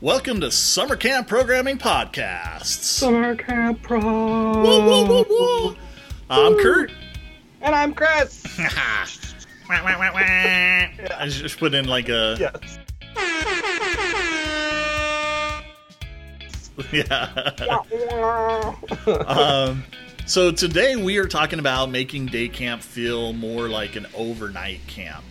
Welcome to Summer Camp Programming Podcasts. Summer Camp Pro. Woo, woo, woo, woo. I'm Curt. And I'm Chris. Wah, wah, wah, wah. I just put in like a yes. yeah. um, so today we are talking about making day camp feel more like an overnight camp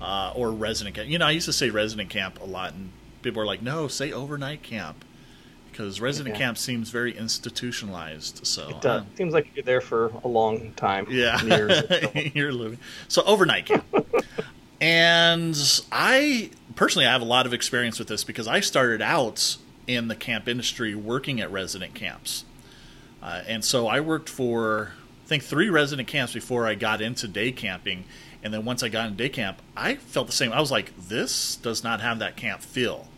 uh, or resident camp. You know, I used to say resident camp a lot, and people are like, "No, say overnight camp," because resident Yeah. camp seems very institutionalized. So It uh, seems like you're there for a long time. Yeah, Years you're living. So overnight camp, and I personally I have a lot of experience with this because I started out in the camp industry working at resident camps, uh, and so I worked for I think three resident camps before I got into day camping, and then once I got into day camp, I felt the same. I was like, this does not have that camp feel.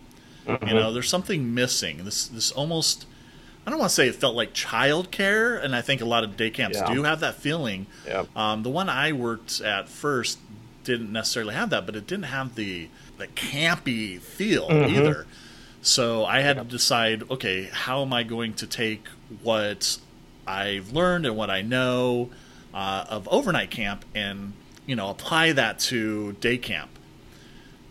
Mm-hmm. You know, there's something missing. This this almost. I don't want to say it felt like childcare, and I think a lot of day camps Yeah. do have that feeling. Yep. Um, the one I worked at first didn't necessarily have that, but it didn't have the the campy feel Mm-hmm. either. So I had to decide, okay, how am I going to take what I've learned and what I know uh, of overnight camp and you know apply that to day camp.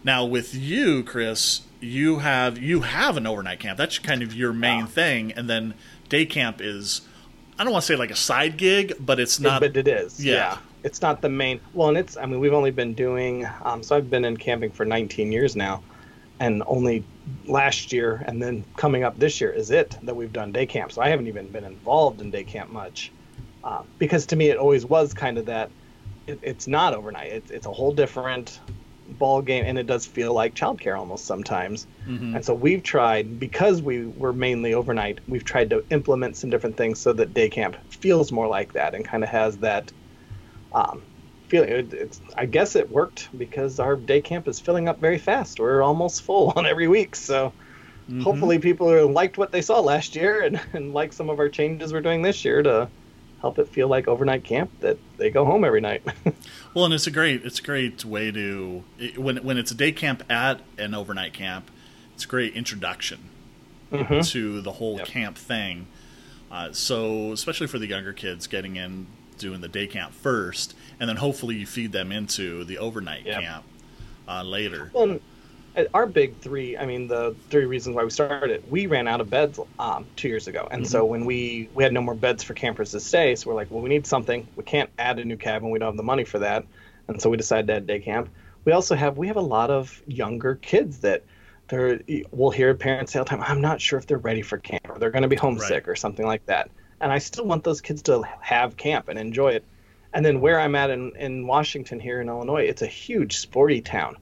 Now with you, Chris, you have you have an overnight camp. That's kind of your main Wow. thing, and then day camp is I don't want to say like a side gig, but it's not. but it is. Yeah. Yeah. It's not the main. Well, and it's. I mean, we've only been doing. Um, so I've been in camping for 19 years now, and only last year and then coming up this year is it that we've done day camp. So I haven't even been involved in day camp much, uh, because to me it always was kind of that. It, it's not overnight. It's it's a whole different ball game, and it does feel like childcare almost sometimes. Mhm. And so we've tried, because we were mainly overnight, we've tried to implement some different things so that day camp feels more like that and kind of has that um, feeling. It, it's, I guess it worked because our day camp is filling up very fast. We're almost full on every week. So Mhm. hopefully people are, liked what they saw last year and, and like some of our changes we're doing this year to help it feel like overnight camp that they go home every night. Well, and it's a great it's a great way to it- when when it's a day camp at an overnight camp, it's a great introduction Mhm. to the whole Yep. camp thing. Uh, so especially for the younger kids, getting in doing the day camp first, and then hopefully you feed them into the overnight Yep. camp uh, later. Well, our big three, I mean, the three reasons why we started, we ran out of beds um, two years ago. And so when we, we had no more beds for campers to stay, so we're like, well, we need something. We can't add a new cabin. We don't have the money for that. And so we decided to add day camp. We also have, we have a lot of younger kids that they're, we'll hear parents say all the time, I'm not sure if they're ready for camp or they're going to be homesick or something like that. And I still want those kids to have camp and enjoy it. And then where I'm at in, in Washington here in Illinois, it's a huge sporty town.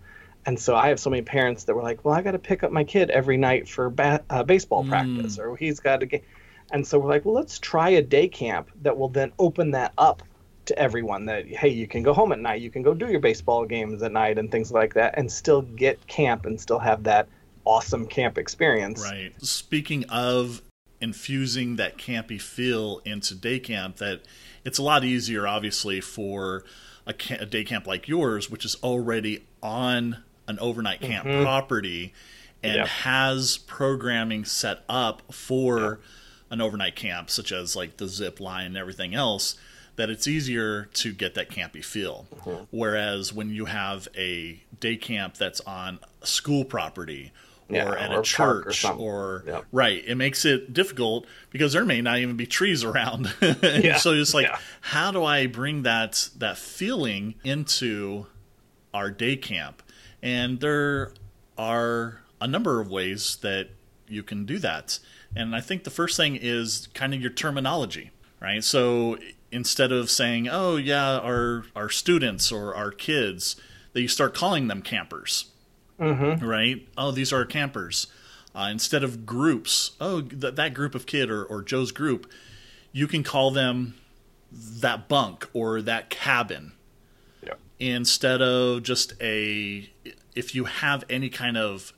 And so I have so many parents that were like, well, I got to pick up my kid every night for ba- uh, baseball Mm. practice, or he's got to get. And so we're like, well, let's try a day camp that will then open that up to everyone that, hey, you can go home at night, you can go do your baseball games at night and things like that, and still get camp and still have that awesome camp experience. Right. Speaking of infusing that campy feel into day camp, that it's a lot easier, obviously, for a, a day camp like yours, which is already on an overnight camp mm-hmm. property and Yep. has programming set up for an overnight camp, such as like the zip line and everything else. That it's easier to get that campy feel. Mm-hmm. Whereas when you have a day camp that's on a school property or Yeah, at or a park or church or Yep. right it makes it difficult because there may not even be trees around Yeah, so it's like yeah. how do i bring that that feeling into our day camp and there are a number of ways that you can do that and i think the first thing is kind of your terminology right so instead of saying oh yeah our our students or our kids that you start calling them campers Mm-hmm. right? Oh, these are campers. Uh, instead of groups, oh, th- that group of kid or, or Joe's group, you can call them that bunk or that cabin Yeah. instead of just a. If you have any kind of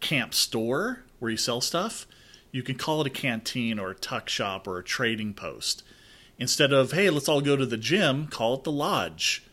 camp store where you sell stuff, you can call it a canteen or a tuck shop or a trading post. Instead of, hey, let's all go to the gym, call it the lodge.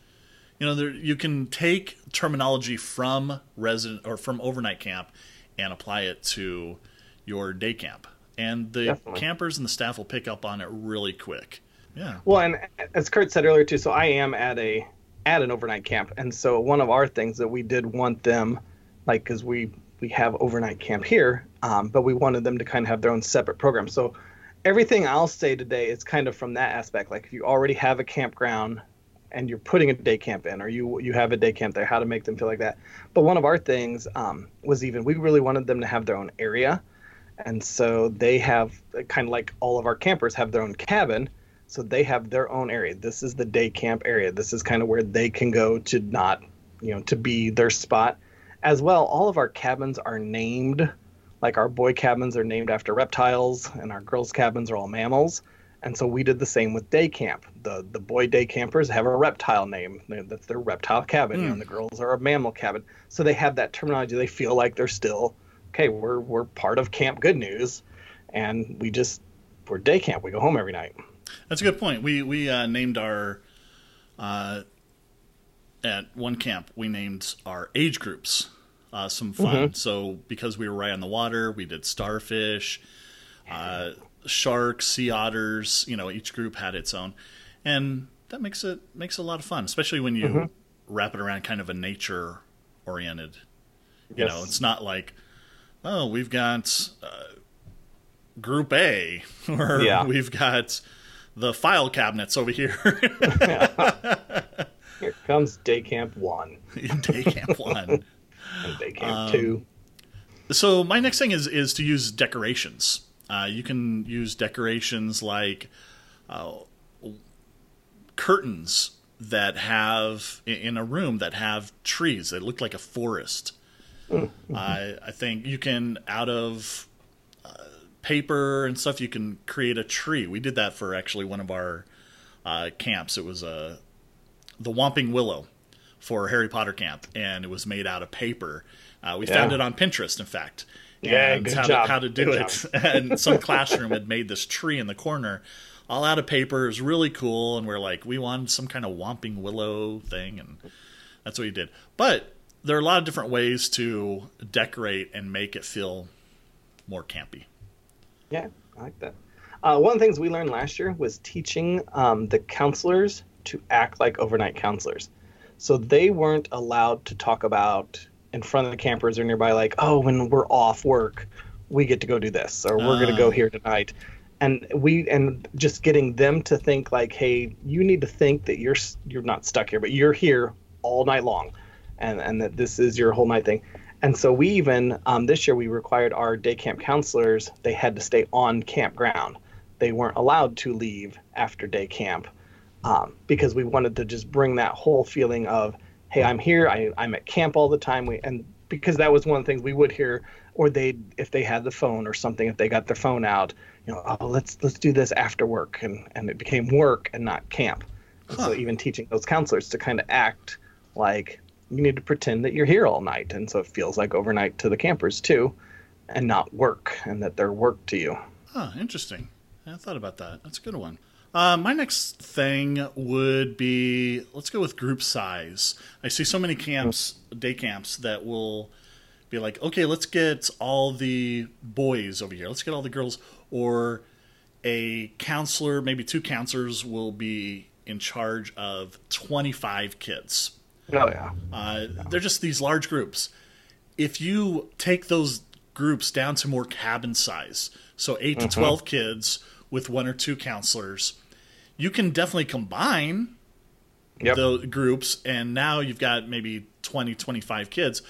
You know, there, you can take terminology from resident or from overnight camp and apply it to your day camp. And the Definitely. campers and the staff will pick up on it really quick. Yeah. Well, and as Curt said earlier too, so I am at a at an overnight camp, and so one of our things that we did want them, like, because we we have overnight camp here, um, but we wanted them to kind of have their own separate program. So everything I'll say today is kind of from that aspect. Like, if you already have a campground and you're putting a day camp in, or you you have a day camp there, how to make them feel like that. But one of our things um, was even we really wanted them to have their own area, and so they have kind of like all of our campers have their own cabin so they have their own area. This is the day camp area. This is kind of where they can go to not you know to be their spot. As well all of our cabins are named like our boy cabins are named after reptiles and our girls cabins are all mammals. And so we did the same with day camp. The the boy day campers have a reptile name. That's their reptile cabin know, and hmm. the girls are a mammal cabin. So they have that terminology. They feel like they're still okay we're we're part of camp good news and we just we're day camp. We go home every night That's a good point. We we uh, named our uh, at one camp we named our age groups uh, some fun. So because we were right on the water, we did starfish, uh, sharks, sea otters. You know, each group had its own, and that makes it makes it a lot of fun, especially when you wrap it around kind of a nature oriented. You know, it's not like oh we've got uh, group A or Yeah. we've got the file cabinets over here. here comes day camp one day camp one. and day camp Um, two So my next thing is is to use decorations. Uh, you can use decorations like uh, curtains that have in a room that have trees that look like a forest. I I think you can out of uh, paper and stuff you can create a tree. We did that for actually one of our uh, camps. It was a the Whomping Willow for Harry Potter camp, and it was made out of paper. Uh, we found it on Pinterest, in fact. Yeah, and good how, job. To, how to do Good it. and some classroom had made this tree in the corner, all out of paper. It was really cool, and we're like, we wanted some kind of Whomping Willow thing, and that's what we did. But there are a lot of different ways to decorate and make it feel more campy. Yeah, I like that. Uh, one of the things we learned last year was teaching um, the counselors to act like overnight counselors. So they weren't allowed to talk about in front of the campers or nearby, like, oh, when we're off work, we get to go do this, or we're going to go Ah. here tonight. And we and just getting them to think like, hey, you need to think that you're you're not stuck here, but you're here all night long, and and that this is your whole night thing. And so we even um, this year we required our day camp counselors they had to stay on campground. They weren't allowed to leave after day camp um, because we wanted to just bring that whole feeling of hey I'm here I, I'm at camp all the time we and because that was one of the things we would hear or they if they had the phone or something if they got their phone out you know oh let's let's do this after work and and it became work and not camp Huh. so even teaching those counselors to kind of act like you need to pretend that you're here all night and so it feels like overnight to the campers too and not work and that they're work to you Huh, interesting. I thought about that. That's a good one. Uh, my next thing would be let's go with group size. I see so many camps, day camps, that will be like, okay, let's get all the boys over here, let's get all the girls, or a counselor, maybe two counselors, will be in charge of 25 kids. Oh yeah Uh, they're just these large groups. If you take those groups down to more cabin size, so 8 to 12 kids with one or two counselors, you can definitely combine Yep. the groups, and now you've got maybe 20, 25 kids,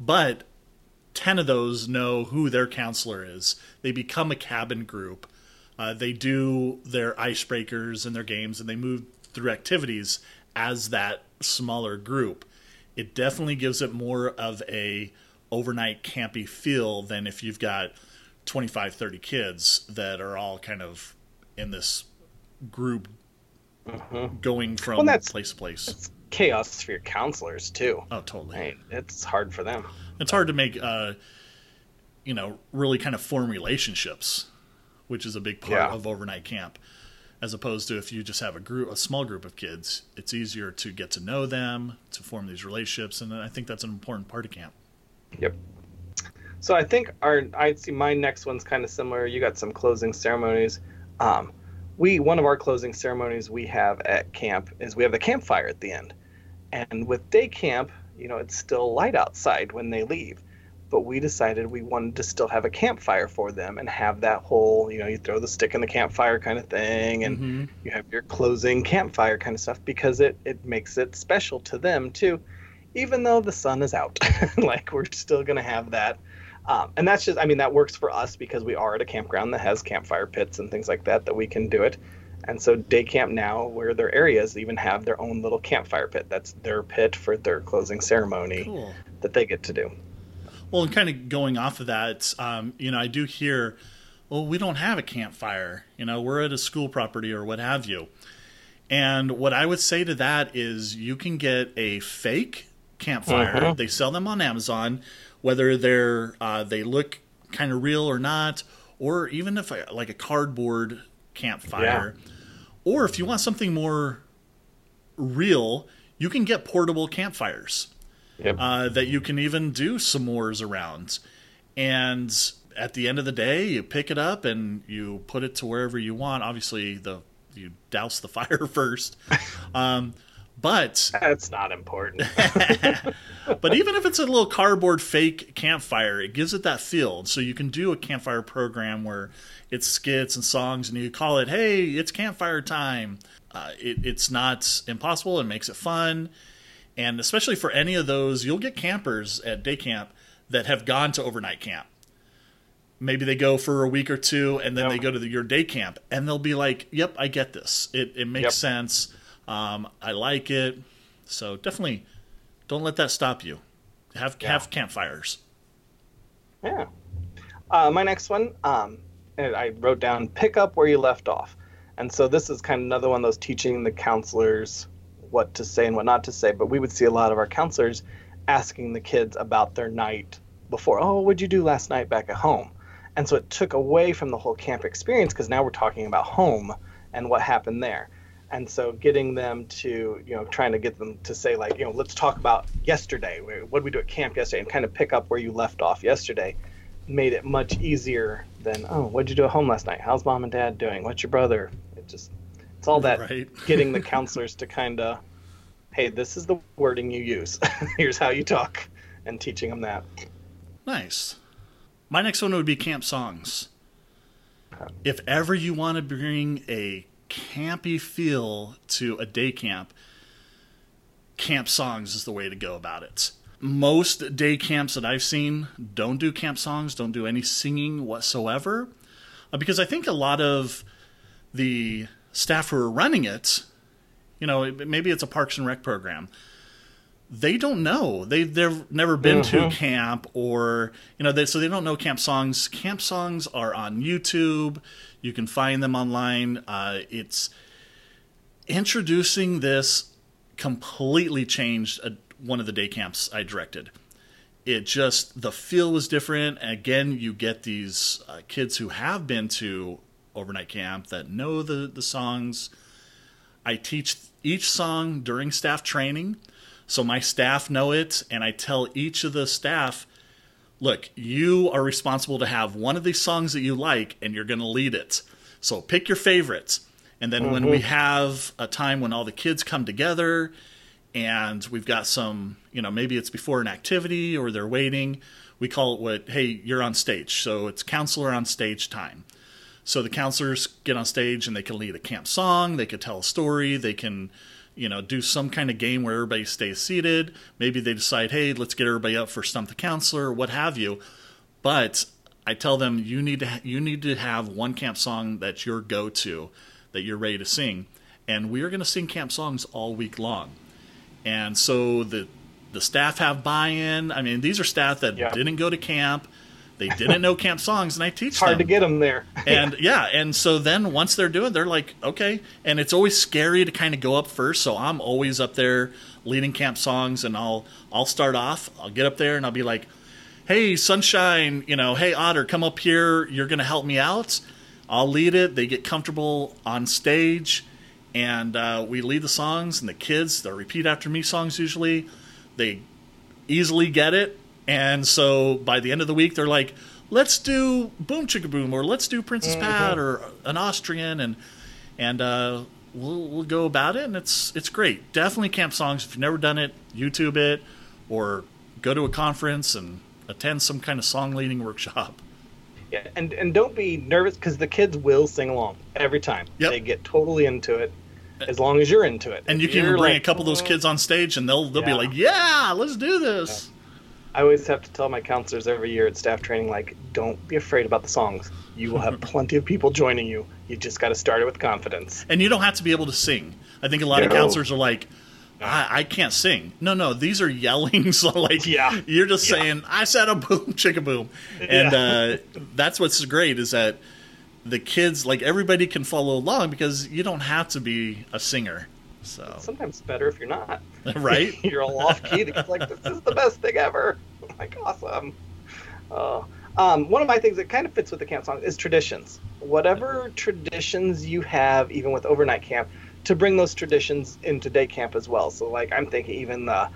but 10 of those know who their counselor is. They become a cabin group. Uh, they do their icebreakers and their games, and they move through activities as that smaller group. It definitely gives it more of a overnight campy feel than if you've got 25, 30 kids that are all kind of in this group going from Well, that's- place to place. it's chaos for your counselors too Oh, totally. right it's hard for them It's hard to make, uh, you know, really kind of form relationships, which is a big part Yeah. of overnight camp. As opposed to if you just have a group, a small group of kids, it's easier to get to know them, to form these relationships, and I think that's an important part of camp. Yep. So I think our I see my next one's kind of similar. You got some closing ceremonies. Um, we one of our closing ceremonies we have at camp is we have the campfire at the end, and with day camp, you know, it's still light outside when they leave but we decided we wanted to still have a campfire for them and have that whole, you know, you throw the stick in the campfire kind of thing and mm-hmm. you have your closing campfire kind of stuff because it, it makes it special to them too, even though the sun is out. like we're still going to have that. Um, and that's just, I mean, that works for us because we are at a campground that has campfire pits and things like that, that we can do it. And so day camp now, where their areas even have their own little campfire pit. That's their pit for their closing ceremony cool. that they get to do. Well, and kind of going off of that, um, you know, I do hear, well, we don't have a campfire. You know, we're at a school property or what have you. And what I would say to that is you can get a fake campfire. Uh-huh. They sell them on Amazon, whether they're uh, they look kind of real or not, or even if like a cardboard campfire. Yeah. Or if you want something more real, you can get portable campfires yep. uh, that you can even do s'mores around. And at the end of the day, you pick it up and you put it to wherever you want. Obviously, the you douse the fire first. Um, but that's not important. but even if it's a little cardboard fake campfire, it gives it that feel. So you can do a campfire program where it's skits and songs, and you call it, "Hey, it's campfire time." Uh, it, it's not impossible. It makes it fun. And especially for any of those, you'll get campers at day camp that have gone to overnight camp. Maybe they go for a week or two and then yep. they go to the, your day camp and they'll be like, yep, I get this. It, it makes yep. sense. Um, I like it. So definitely don't let that stop you. Have, yeah. have campfires. Yeah. Uh, my next one, um, I wrote down pick up where you left off. And so this is kind of another one of those teaching the counselors what to say and what not to say, but we would see a lot of our counselors asking the kids about their night before. Oh, what'd you do last night back at home? And so it took away from the whole camp experience because now we're talking about home and what happened there. And so getting them to, you know, trying to get them to say, like, you know, let's talk about yesterday. What did we do at camp yesterday? And kind of pick up where you left off yesterday made it much easier than, oh, what'd you do at home last night? How's mom and dad doing? What's your brother? It just it's all that right. getting the counselors to kind of, hey, this is the wording you use. Here's how you talk, and teaching them that. Nice. My next one would be camp songs. If ever you want to bring a campy feel to a day camp, camp songs is the way to go about it. Most day camps that I've seen don't do camp songs, don't do any singing whatsoever, uh, because I think a lot of the staff who are running it, you know, maybe it's a Parks and Rec program. They don't know. They they've never been mm-hmm. to camp or you know, they, so they don't know camp songs. Camp songs are on YouTube. You can find them online. Uh, it's introducing this completely changed a, one of the day camps I directed. It just the feel was different. Again, you get these uh, kids who have been to overnight camp that know the, the songs. I teach each song during staff training, so my staff know it, and I tell each of the staff, look, you are responsible to have one of these songs that you like, and you're going to lead it. So pick your favorites. And then mm-hmm. when we mm-hmm. have a time when all the kids come together and we've got some, you know, maybe it's before an activity or they're waiting, we call it what, hey, you're on stage. So it's counselor on stage time. So the counselors get on stage and they can lead a camp song, they could tell a story, they can, you know, do some kind of game where everybody stays seated. Maybe they decide, hey, let's get everybody up for stump the counselor, what have you. But I tell them you need to ha- you need to have one camp song that's your go-to that you're ready to sing, and we are going to sing camp songs all week long. And so the the staff have buy-in. I mean, these are staff that yeah. didn't go to camp they didn't know camp songs, and I teach it's hard them. to get them there. and yeah, and so then once they're doing, they're like, okay. And it's always scary to kind of go up first, so I'm always up there leading camp songs, and I'll I'll start off. I'll get up there, and I'll be like, hey, sunshine, you know, hey otter, come up here. You're gonna help me out. I'll lead it. They get comfortable on stage, and uh, we lead the songs. And the kids, they'll repeat after me songs usually. They easily get it And so by the end of the week, they're like, let's do Boom Chicka Boom or let's do Princess Mm-hmm. Pat or an Austrian and and uh, we'll we'll go about it and it's it's great. Definitely camp songs. If you've never done it, YouTube it or go to a conference and attend some kind of song leading workshop. Yeah, and and don't be nervous because the kids will sing along every time. Yep. They get totally into it, as long as you're into it. And If you can even bring like, a couple of those "Oh," kids on stage and they'll they'll be like, "Yeah, let's do this." I always have to tell my counselors every year at staff training, like, don't be afraid about the songs. You will have plenty of people joining you. You just got to start it with confidence. And you don't have to be able to sing. I think a lot of counselors are like, I, I can't sing. No, no, these are yelling. So like, Yeah. you're just Yeah. saying, I said a boom, chicka boom, and uh, that's what's great is that the kids, like everybody, can follow along because you don't have to be a singer. So Sometimes better if you're not. right, you're all off key. It's like this is the best thing ever. I'm like awesome. Uh, um, one of my things that kind of fits with the camp song is traditions. Whatever traditions you have, even with overnight camp, to bring those traditions into day camp as well. So like I'm thinking even the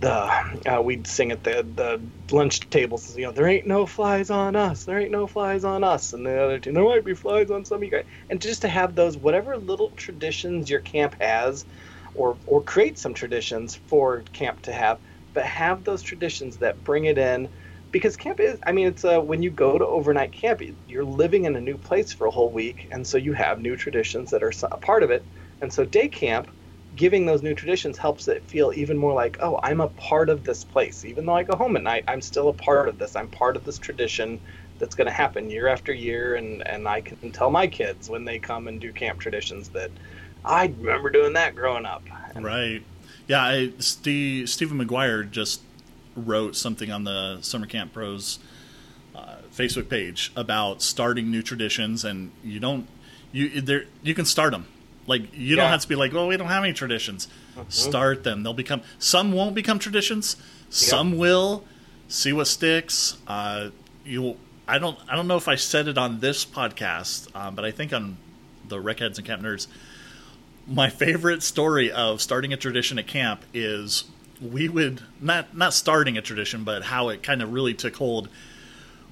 the uh, we'd sing at the the lunch tables. You know, there ain't no flies on us. There ain't no flies on us. And the other two, there might be flies on some of you guys. And just to have those whatever little traditions your camp has, or or create some traditions for camp to have, but have those traditions that bring it in. Because camp is, I mean, it's uh, when you go to overnight camp, you're living in a new place for a whole week, and so you have new traditions that are a part of it. And so day camp, giving those new traditions helps it feel even more like, oh, I'm a part of this place. Even though I go home at night, I'm still a part of this. I'm part of this tradition that's going to happen year after year, and and I can tell my kids when they come and do camp traditions that I remember doing that growing up. And right, yeah. I, Steve Stephen McGuire just wrote something on the Summer Camp Pros uh, Facebook page about starting new traditions, and you don't you there you can start them. Like you don't have to be like, well, we don't have any traditions. Start them. They'll become. Some won't become traditions. Some will. See what sticks. Uh, you. I don't. I don't know if I said it on this podcast, um, but I think on the Rec Heads and Camp Nerds. My favorite story of starting a tradition at camp is we would not not starting a tradition, but how it kind of really took hold.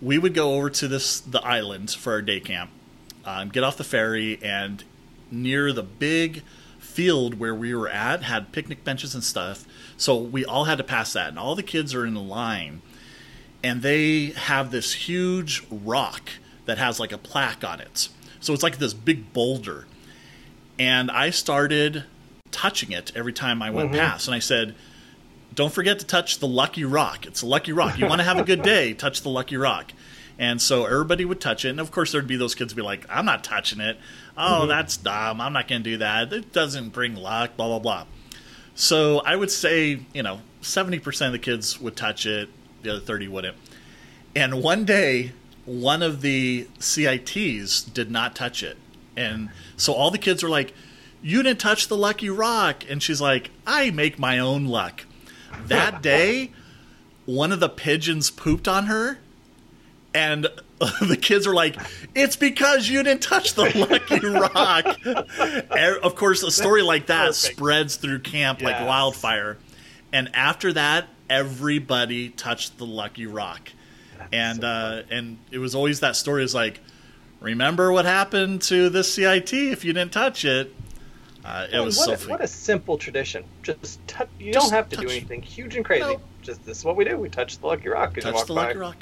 We would go over to this the island for our day camp, um, get off the ferry, and near the big field where we were at had picnic benches and stuff. So we all had to pass that, and all the kids are in a line, and they have this huge rock that has like a plaque on it. So it's like this big boulder, and I started touching it every time I went mm-hmm. past, and I said, "Don't forget to touch the lucky rock. It's a lucky rock. You want to have a good day? Touch the lucky rock." And so everybody would touch it, and of course there'd be those kids be like, "I'm not touching it. Oh, mm-hmm. that's dumb. I'm not going to do that. It doesn't bring luck." Blah blah blah. So I would say, you know, seventy percent of the kids would touch it, the other thirty wouldn't. And one day, one of the CITs did not touch it. And so all the kids were like, You didn't touch the lucky rock. And she's like, I make my own luck. That day, one of the pigeons pooped on her. And the kids were like, It's because you didn't touch the lucky rock. And of course, a story like that Perfect. spreads through camp like wildfire. And after that, everybody touched the lucky rock and uh, and it was always that story is like, remember what happened to this CIT if you didn't touch it. Uh, it was what, so a, what a simple tradition. Just you Just don't have to do anything huge and crazy. No. Just this is what we do. We touch the lucky rock touch the by. lucky rock.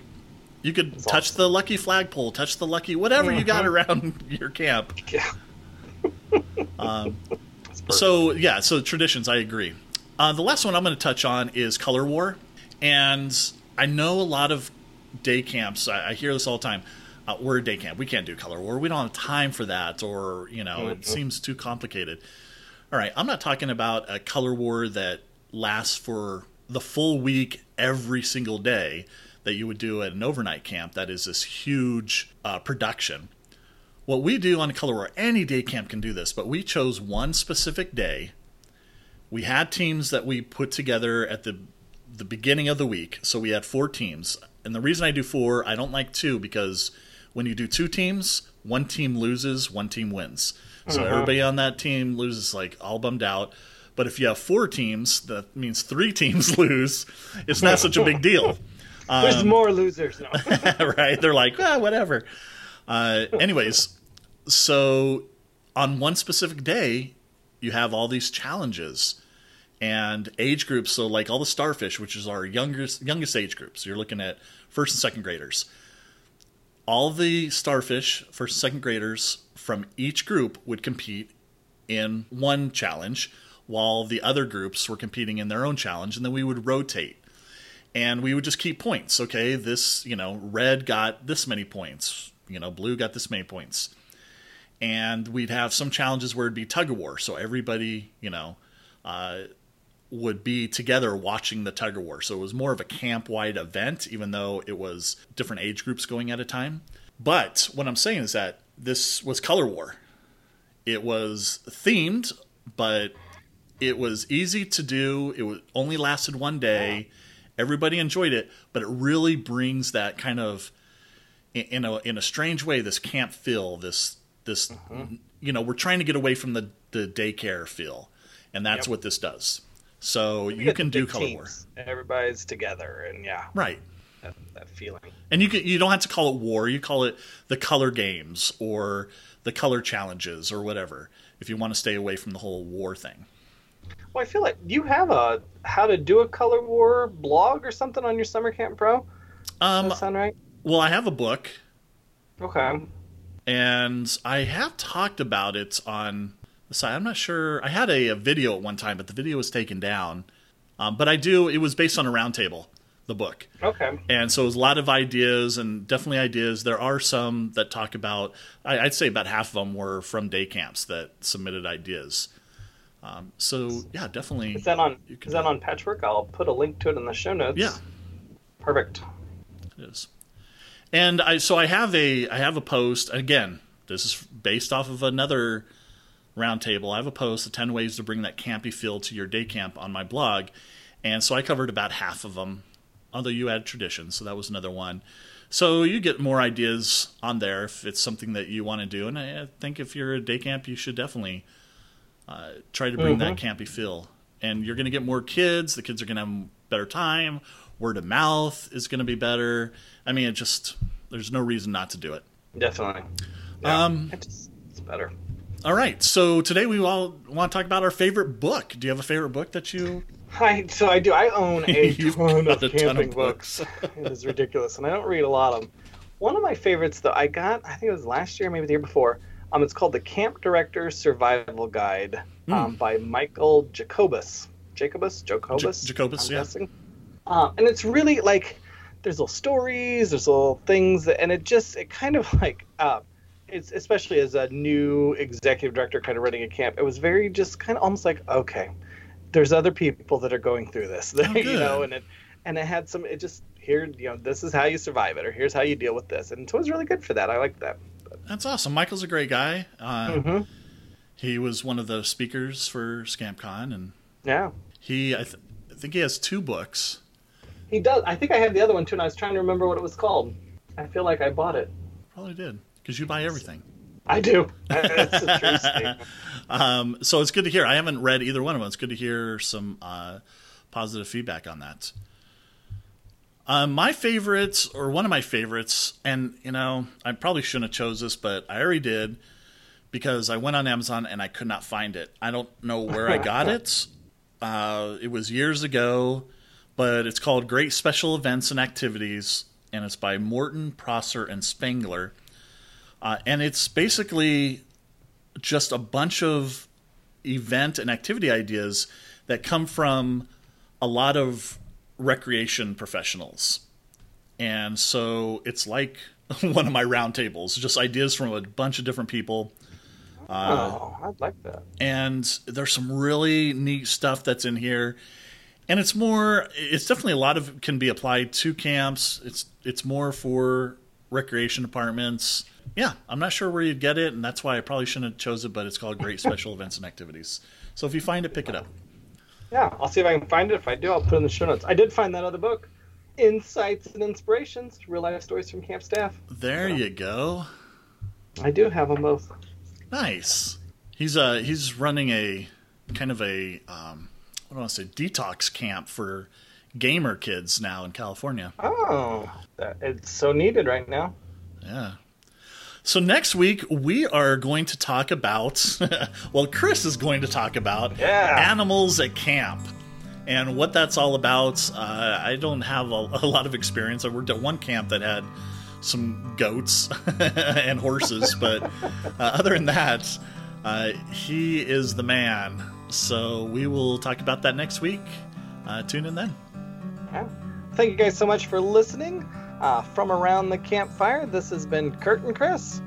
You could It's touch awesome. the lucky flagpole, touch the lucky whatever you got Mhm. around your camp. Yeah. Um, so yeah, so traditions, I agree. Uh, the last one I'm going to touch on is color war, and I know a lot of day camps. I, I hear this all the time. Uh, we're a day camp. We can't do color war. We don't have time for that, or you know, it Mhm. seems too complicated. All right, I'm not talking about a color war that lasts for the full week every single day that you would do at an overnight camp. That is this huge uh, production. What we do on Color War, any day camp can do this, but we chose one specific day. We had teams that we put together at the the beginning of the week, so we had four teams. And the reason I do four, I don't like two because when you do two teams, one team loses, one team wins. So Mhm. everybody on that team loses like all bummed out. But if you have four teams, that means three teams lose. It's not such a big deal. There's more losers. No. right? They're like, ah, whatever. Uh, anyways, so on one specific day, you have all these challenges and age groups. So, like all the starfish, which is our youngest youngest age groups. So you're looking at first and second graders. All the starfish, first and second graders from each group would compete in one challenge, while the other groups were competing in their own challenge, and then we would rotate. And we would just keep points. Okay, this, you know, red got this many points, you know, blue got this many points. And we'd have some challenges where it'd be tug of war. So everybody, you know, uh, would be together watching the tug of war. So it was more of a camp wide event, even though it was different age groups going at a time. But what I'm saying is that this was color war. It was themed, but it was easy to do. It only lasted one day. Everybody enjoyed it, but it really brings that kind of in a in a strange way this camp feel this this mm-hmm. you know we're trying to get away from the the daycare feel and that's Yep. what this does so you, get can do color war. Everybody's together, and yeah, right that, that feeling. and you can you don't have to call it war you call it the color games or the color challenges or whatever if you want to stay away from the whole war thing Well, I feel like you have a how to do a color war blog or something on your summer camp pro. Um sound right? well i have a book Okay. and I have talked about it on the site. I'm not sure. I had a, a video at one time, but the video was taken down. Um, but I do. It was based on a roundtable, the book, Okay. and so it was a lot of ideas and definitely ideas. There are some that talk about. I, I'd say about half of them were from day camps that submitted ideas. Um, so yeah, definitely. Is that on? Is that on Patchwork? I'll put a link to it in the show notes. Yeah, Perfect. it is. And I so I have a I have a post again. This is based off of another roundtable. I have a post, the ten ways to bring that campy feel to your day camp on my blog, and so I covered about half of them. Although you add traditions, so that was another one. So you get more ideas on there if it's something that you want to do. And I think if you're a day camp, you should definitely uh, try to bring that campy feel. And you're going to get more kids. The kids are going to have better time. Word of mouth is going to be better. I mean, it just there's no reason not to do it. Definitely. Yeah. Um, it it's better. All right. So today we all want to talk about our favorite book. Do you have a favorite book that you? I so I do. I own a You've ton of got a ton camping of books. it is ridiculous, and I don't read a lot of them. One of my favorites, though, I got. I think it was last year, maybe the year before. Um, it's called the Camp Director Survival Guide um, by Michael Jacobus. Jacobus, Jacobus, Ja- Jacobus, I'm yeah. guessing. Um, and it's really like there's little stories, there's little things, that, and it just it kind of like uh, it's especially as a new executive director, kind of running a camp. It was very just kind of almost like okay, there's other people that are going through this, you good. know, and it and it had some. It just here, you know, this is how you survive it, or here's how you deal with this, and so it was really good for that. I like that. That's awesome. Michael's a great guy. Uh, hmm He was one of the speakers for ScampCon, and Yeah, he I, th- I think he has two books. he does. I think I had the other one too, and I was trying to remember what it was called. I feel like I bought it. Probably did because you buy everything. I do. That's a true statement. Um, so it's good to hear. I haven't read either one of them. It's good to hear some uh, positive feedback on that. Um, my favorites, or one of my favorites, and you know, I probably shouldn't have chose this, but I already did because I went on Amazon and I could not find it. I don't know where I got it. Uh, it was years ago, but it's called Great Special Events and Activities, and it's by Morton, Prosser, and Spangler. Uh, and it's basically just a bunch of event and activity ideas that come from a lot of recreation professionals. And so it's like one of my roundtables, just ideas from a bunch of different people. Uh, oh, I'd like that. And there's some really neat stuff that's in here. And it's more it's definitely a lot of can be applied to camps. It's it's more for recreation departments. Yeah, I'm not sure where you'd get it, and that's why I probably shouldn't have chose it, but it's called Great Special Events and Activities. So if you find it, pick it up. Yeah, I'll see if I can find it. If I do, I'll put it in the show notes. I did find that other book, Insights and Inspirations: Real Life Stories from Camp Staff. There you go. I do have them both. Nice. He's uh he's running a kind of a um, what do I want to say detox camp for gamer kids now in California. Oh, that, it's so needed right now. Yeah. So next week we are going to talk about well Chris is going to talk about Yeah. animals at camp and what that's all about. Uh, I don't have a, a lot of experience. I worked at one camp that had some goats and horses, but uh, other than that, uh, he is the man. So we will talk about that next week. Uh, tune in then. Thank you guys so much for listening. Uh, from around the campfire, this has been Curt and Chris.